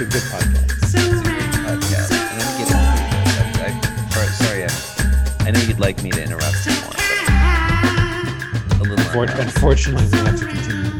a good podcast. It's a great podcast. And let me get into it. I, I, sorry, I, I know you'd like me to interrupt you more, but a little more. Unfor- Unfortunately, we have to continue.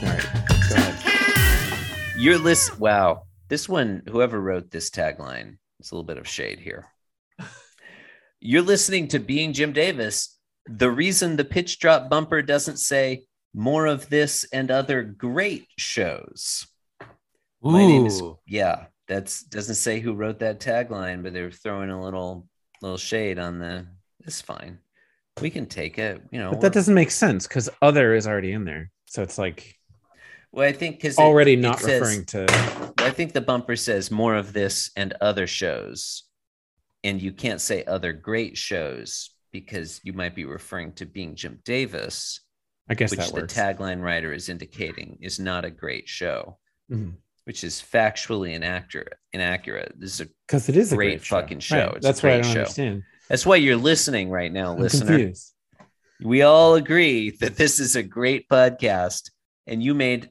All right, go ahead. You're list. Wow, this one. Whoever wrote this tagline, it's a little bit of shade here. You're listening to Being Jim Davis. The reason the pitch drop bumper doesn't say more of this and other great shows. My name is yeah. That's doesn't say who wrote that tagline, but they're throwing a little little shade on the. It's fine. We can take it. You know. But that doesn't make sense because other is already in there. So it's like Well, I think because already not referring to. I think the bumper says more of this and other shows, and you can't say other great shows because you might be referring to being Jim Davis, I guess which that the works. tagline writer is indicating is not a great show, Mhm. which is factually inaccurate. Inaccurate. This is Because it is a great great, fucking show. show. Right, It's a That's what I don't show. understand. that's why you're listening right now, I'm listener. confused. We all agree that this is a great podcast, and you made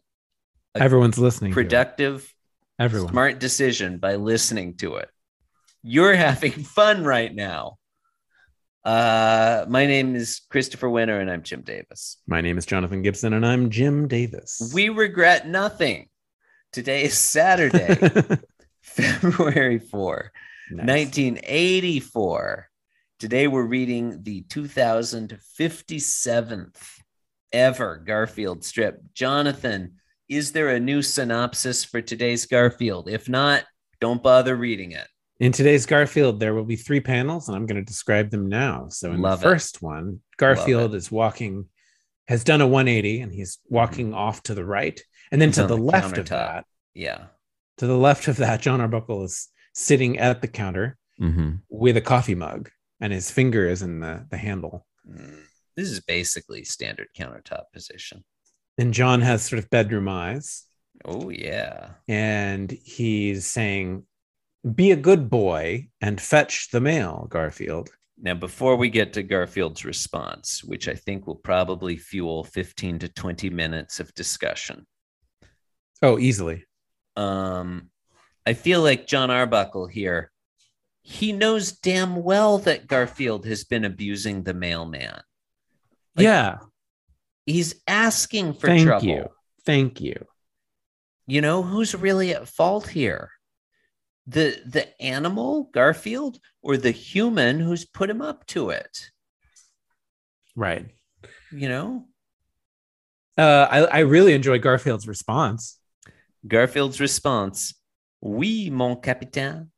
Everyone's listening. productive Everyone. smart decision by listening to it. You're having fun right now. Uh, my name is Christopher Winter, and I'm Jim Davis. My name is Jonathan Gibson, and I'm Jim Davis. We regret nothing. Today is Saturday, February 4, Nice. 1984. Today we're reading the 2057th ever Garfield strip. Jonathan, is there a new synopsis for today's Garfield? If not, don't bother reading it. In today's Garfield, there will be three panels, and I'm going to describe them now. So, in Love it. the first one, Garfield is walking, has done a 180, and he's walking off to the right, and then He's to the, the left of that, Yeah. to the left of that, John Arbuckle is sitting at the counter Mm-hmm. with a coffee mug, and his finger is in the the handle. Mm, This is basically standard countertop position. And John has sort of bedroom eyes, Oh, yeah. and he's saying, "Be a good boy and fetch the mail, Garfield." Now, before we get to Garfield's response, which I think will probably fuel 15 to 20 minutes of discussion, Oh, easily. um, I feel like John Arbuckle here, he knows damn well that Garfield has been abusing the mailman. Like, yeah. He's asking for Thank trouble. you. Thank you. You know who's really at fault here? The the animal, Garfield, or the human who's put him up to it? Right. You know? Uh, I, I really enjoy Garfield's response. Garfield's response, Oui, mon capitaine,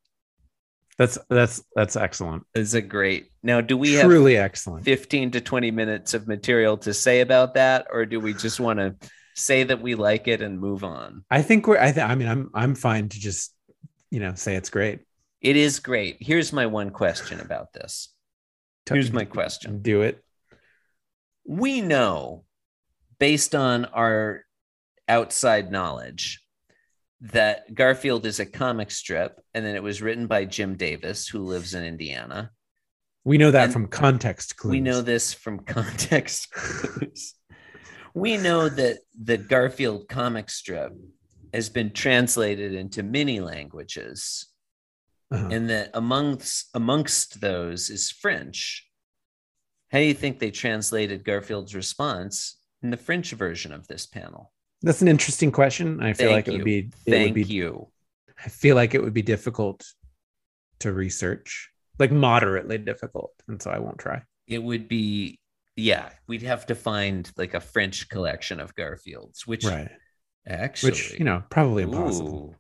That's that's that's excellent. is a great. Now, do we have Truly excellent. 15 to 20 minutes of material to say about that, or do we just want to say that we like it and move on? I think we're. I think. I mean, I'm I'm fine to just you know say it's great. It is great. Here's my one question about this. Here's my question. Do it. we know based on our outside knowledge that Garfield is a comic strip and then it was written by Jim Davis who lives in Indiana. We know that And from context clues. We know this from context clues. we know that the Garfield comic strip has been translated into many languages Uh-huh. and that amongst amongst those is French. How do you think they translated Garfield's response in the French version of this panel? That's an interesting question. I feel Thank like it you. would be. It Thank would be. you. I feel like it would be difficult to research, like moderately difficult, and so I won't try. It would be, yeah, we'd have to find like a French collection of Garfields, which Right. Actually, Which you know probably impossible. Ooh,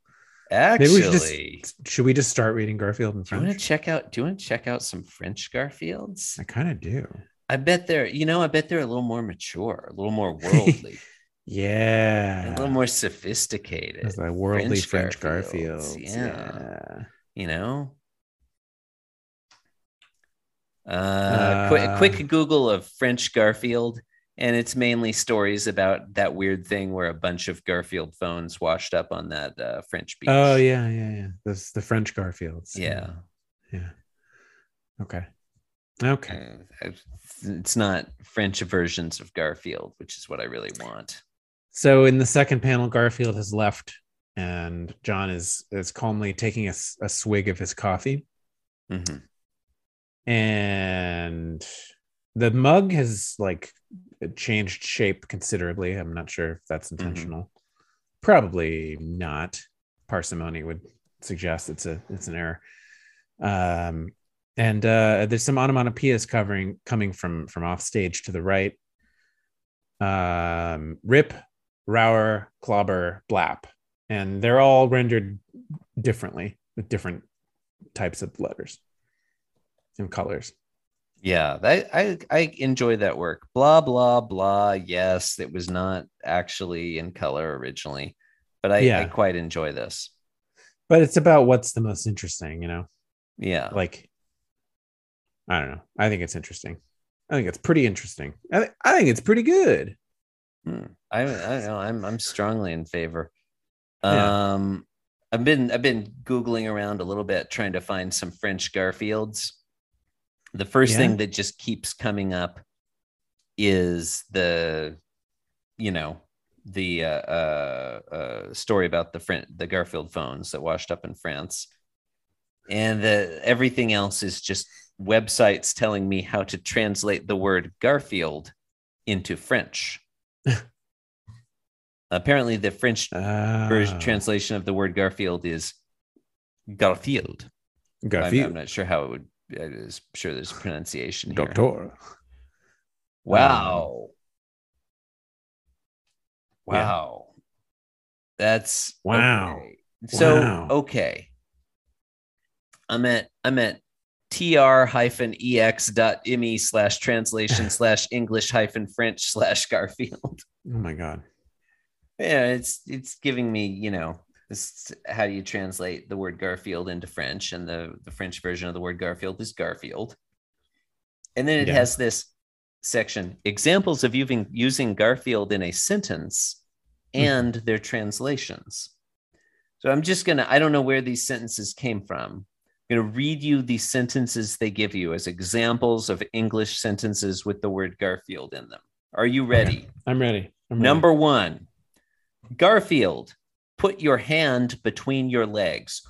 actually, we should just should we just start reading Garfield in do you want to check out? Do you want to check out some French Garfields? I kind of do. I bet they're, you know, I bet they're a little more mature, a little more worldly, Yeah. a little more sophisticated. There's a worldly French French, Garfields, Garfield. yeah. you know uh, quick, Uh, quick google of french garfield and it's mainly stories about that weird thing where a bunch of garfield phones washed up on that uh, french beach Oh yeah, yeah, yeah. This the French Garfields. yeah Yeah. Okay. Okay. Uh, it's not french versions of garfield which is what i really want So in the second panel, Garfield has left, and John is is calmly taking a, a swig of his coffee, Mhm. and the mug has like changed shape considerably. I'm not sure if that's intentional. Probably not. Parsimony would suggest it's a it's an error. Um, and uh, there's some onomatopoeias covering coming from from off stage to the right. Um, rip, rower, clobber, blap, and they're all rendered differently with different types of letters and colors. Yeah, that, I I enjoy that work. Blah blah blah. Yes, it was not actually in color originally, but I, I quite enjoy this. But it's about what's the most interesting, you know? Yeah, Like, I don't know. I think it's interesting. I think it's pretty interesting. I, th- I think it's pretty good. Hmm. I I don't know. I'm I'm strongly in favor. Yeah. Um, I've been I've been googling around a little bit trying to find some French Garfields. The first Yeah. thing that just keeps coming up is the, you know, the uh, uh, uh, story about the the Garfield phones that washed up in France, and the everything else is just websites telling me how to translate the word Garfield into French. Apparently, the French version Uh, translation of the word Garfield is Garfield. I'm, Garfield. I'm not sure how it would. I'm sure there's pronunciation here. Doctor. Wow. Um, yeah. Wow. That's Wow. okay. So Wow. okay. I'm at I'm at tr hyphen ex dot me slash translation slash English hyphen French slash Garfield. Oh my God. Yeah, it's it's giving me, you know, this is how do you translate the word Garfield into French? And the, the French version of the word Garfield is Garfield. And then it Yeah. has this section examples of using using Garfield in a sentence mm-hmm. and their translations. So I'm just gonna, I don't know where these sentences came from. I'm gonna read you the sentences they give you as examples of English sentences with the word Garfield in them. Are you ready? I'm ready. I'm ready. Number one, Garfield, put your hand between your legs.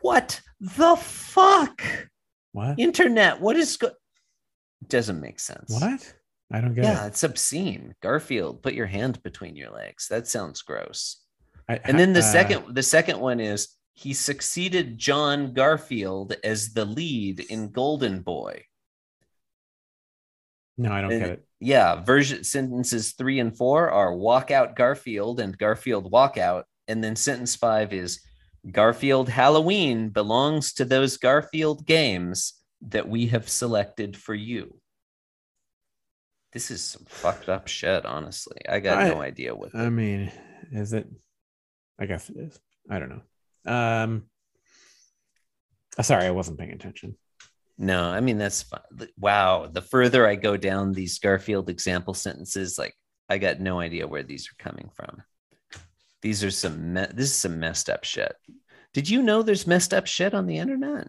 What the fuck? What? Internet, what is go- doesn't make sense. What? I don't get Yeah, it. it's obscene. Garfield, put your hand between your legs. That sounds gross. I, And then the uh, second the second one is he succeeded John Garfield as the lead in Golden Boy. No, I don't And- get it. Yeah, version sentences three and four are walkout Garfield and Garfield walkout. And then sentence five is Garfield Halloween belongs to those Garfield games that we have selected for you. This is some fucked up shit, honestly. I got I- no idea what. I mean, is it? I guess it is. I don't know. Um, uh, sorry, I wasn't paying attention. No, I mean that's fun. Wow, the further I go down these Garfield example sentences, like I got no idea where these are coming from. These are some me- this is some messed up shit. Did you know there's messed up shit on the internet?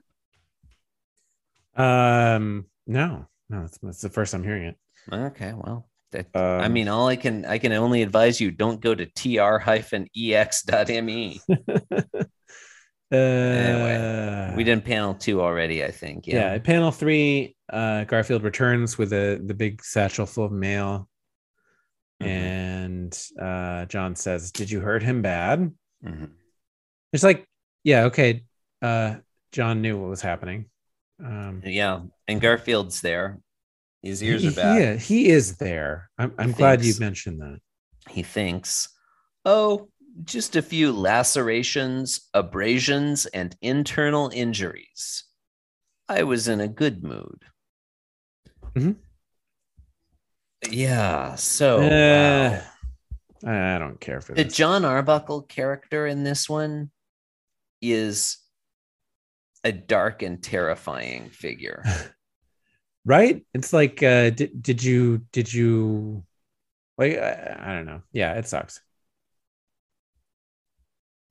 Um, no, no, that's, that's the first I'm hearing it. Okay, well, that, Um, I mean, all I can I can only advise you don't go to tr-ex.me. uh, Anyway, We did panel two already, I think. yeah. Yeah. panel three, uh, Garfield returns with a the big satchel full of mail, Mhm, and uh, John says, "Did you hurt him bad?" mhm. It's like, yeah, okay. Uh, John knew what was happening. Um, Yeah, and Garfield's there. His ears he, are back. Yeah, he is there. I'm, I'm glad you mentioned that. he thinks, oh, just a few lacerations, abrasions, and internal injuries. I was in a good mood. Mhm. Yeah. So Uh, wow. I don't care for the this. John Arbuckle character in this one is a dark and terrifying figure. right? It's like, uh, did did you did you like? I, I don't know. Yeah, it sucks.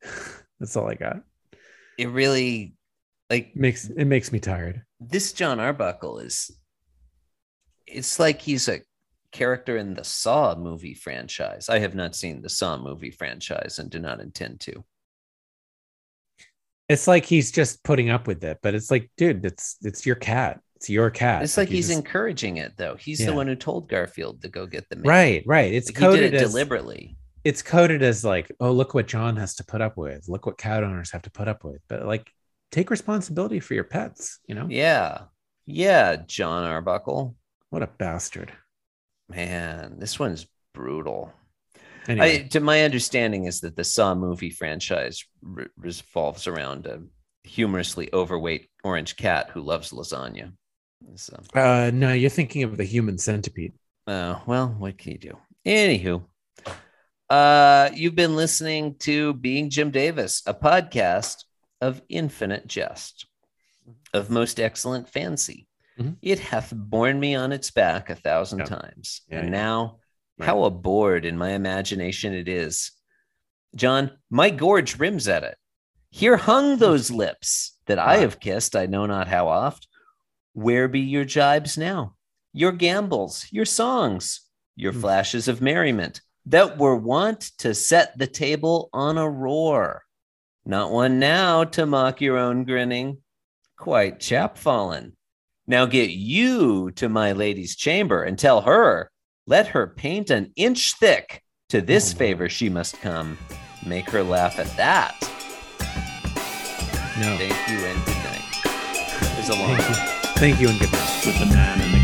That's all I got. It really, like, makes it makes me tired. this John Arbuckle is it's like he's a character in the Saw movie franchise. I have not seen the Saw movie franchise and do not intend to. It's like he's just putting up with it, but it's like, dude, it's it's your cat. It's your cat. It's like, you he's just- encouraging it though. He's Yeah. the one who told Garfield to go get the meat. right, right. It's Like, he did coded it as deliberately. it's coded as like, oh, look what John has to put up with. Look what cat owners have to put up with. But like, take responsibility for your pets. You know, Yeah. Yeah, John Arbuckle. what a bastard. Man, this one's brutal. Anyway, I, to my understanding is that the Saw movie franchise re- revolves around a humorously overweight orange cat who loves lasagna. So, uh, no, you're thinking of the human centipede. uh, well, what can you do? Anywho, uh, you've been listening to Being Jim Davis, a podcast of infinite jest, of most excellent fancy. Mhm. It hath borne me on its back a thousand Yeah. times, Yeah, and now Right. how aboard in my imagination it is. John, my gorge rims at it. Here hung those lips that I Ah. have kissed, I know not how oft. Where be your jibes now? Your gambols, your songs, your Hmm. flashes of merriment that were wont to set the table on a roar. Not one now to mock your own grinning. Quite chapfallen. Now get you to my lady's chamber and tell her, let her paint an inch thick. To this Oh, favor she must come. Make her laugh at that. No, Thank you and good night. There's a long thank you, thank you, and good night.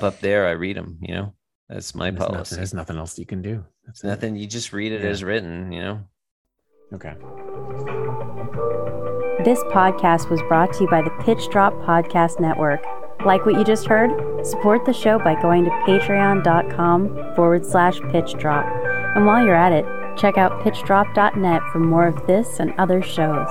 Pop up there, I read them, you know. That's my There's nothing, policy. there's nothing else you can do. That's it. Nothing, you just read it Yeah. as written, you know. Okay. This podcast was brought to you by the Pitch Drop Podcast Network. Like what you just heard? Support the show by going to patreon.com forward slash pitch drop. And while you're at it, check out pitchdrop.net for more of this and other shows.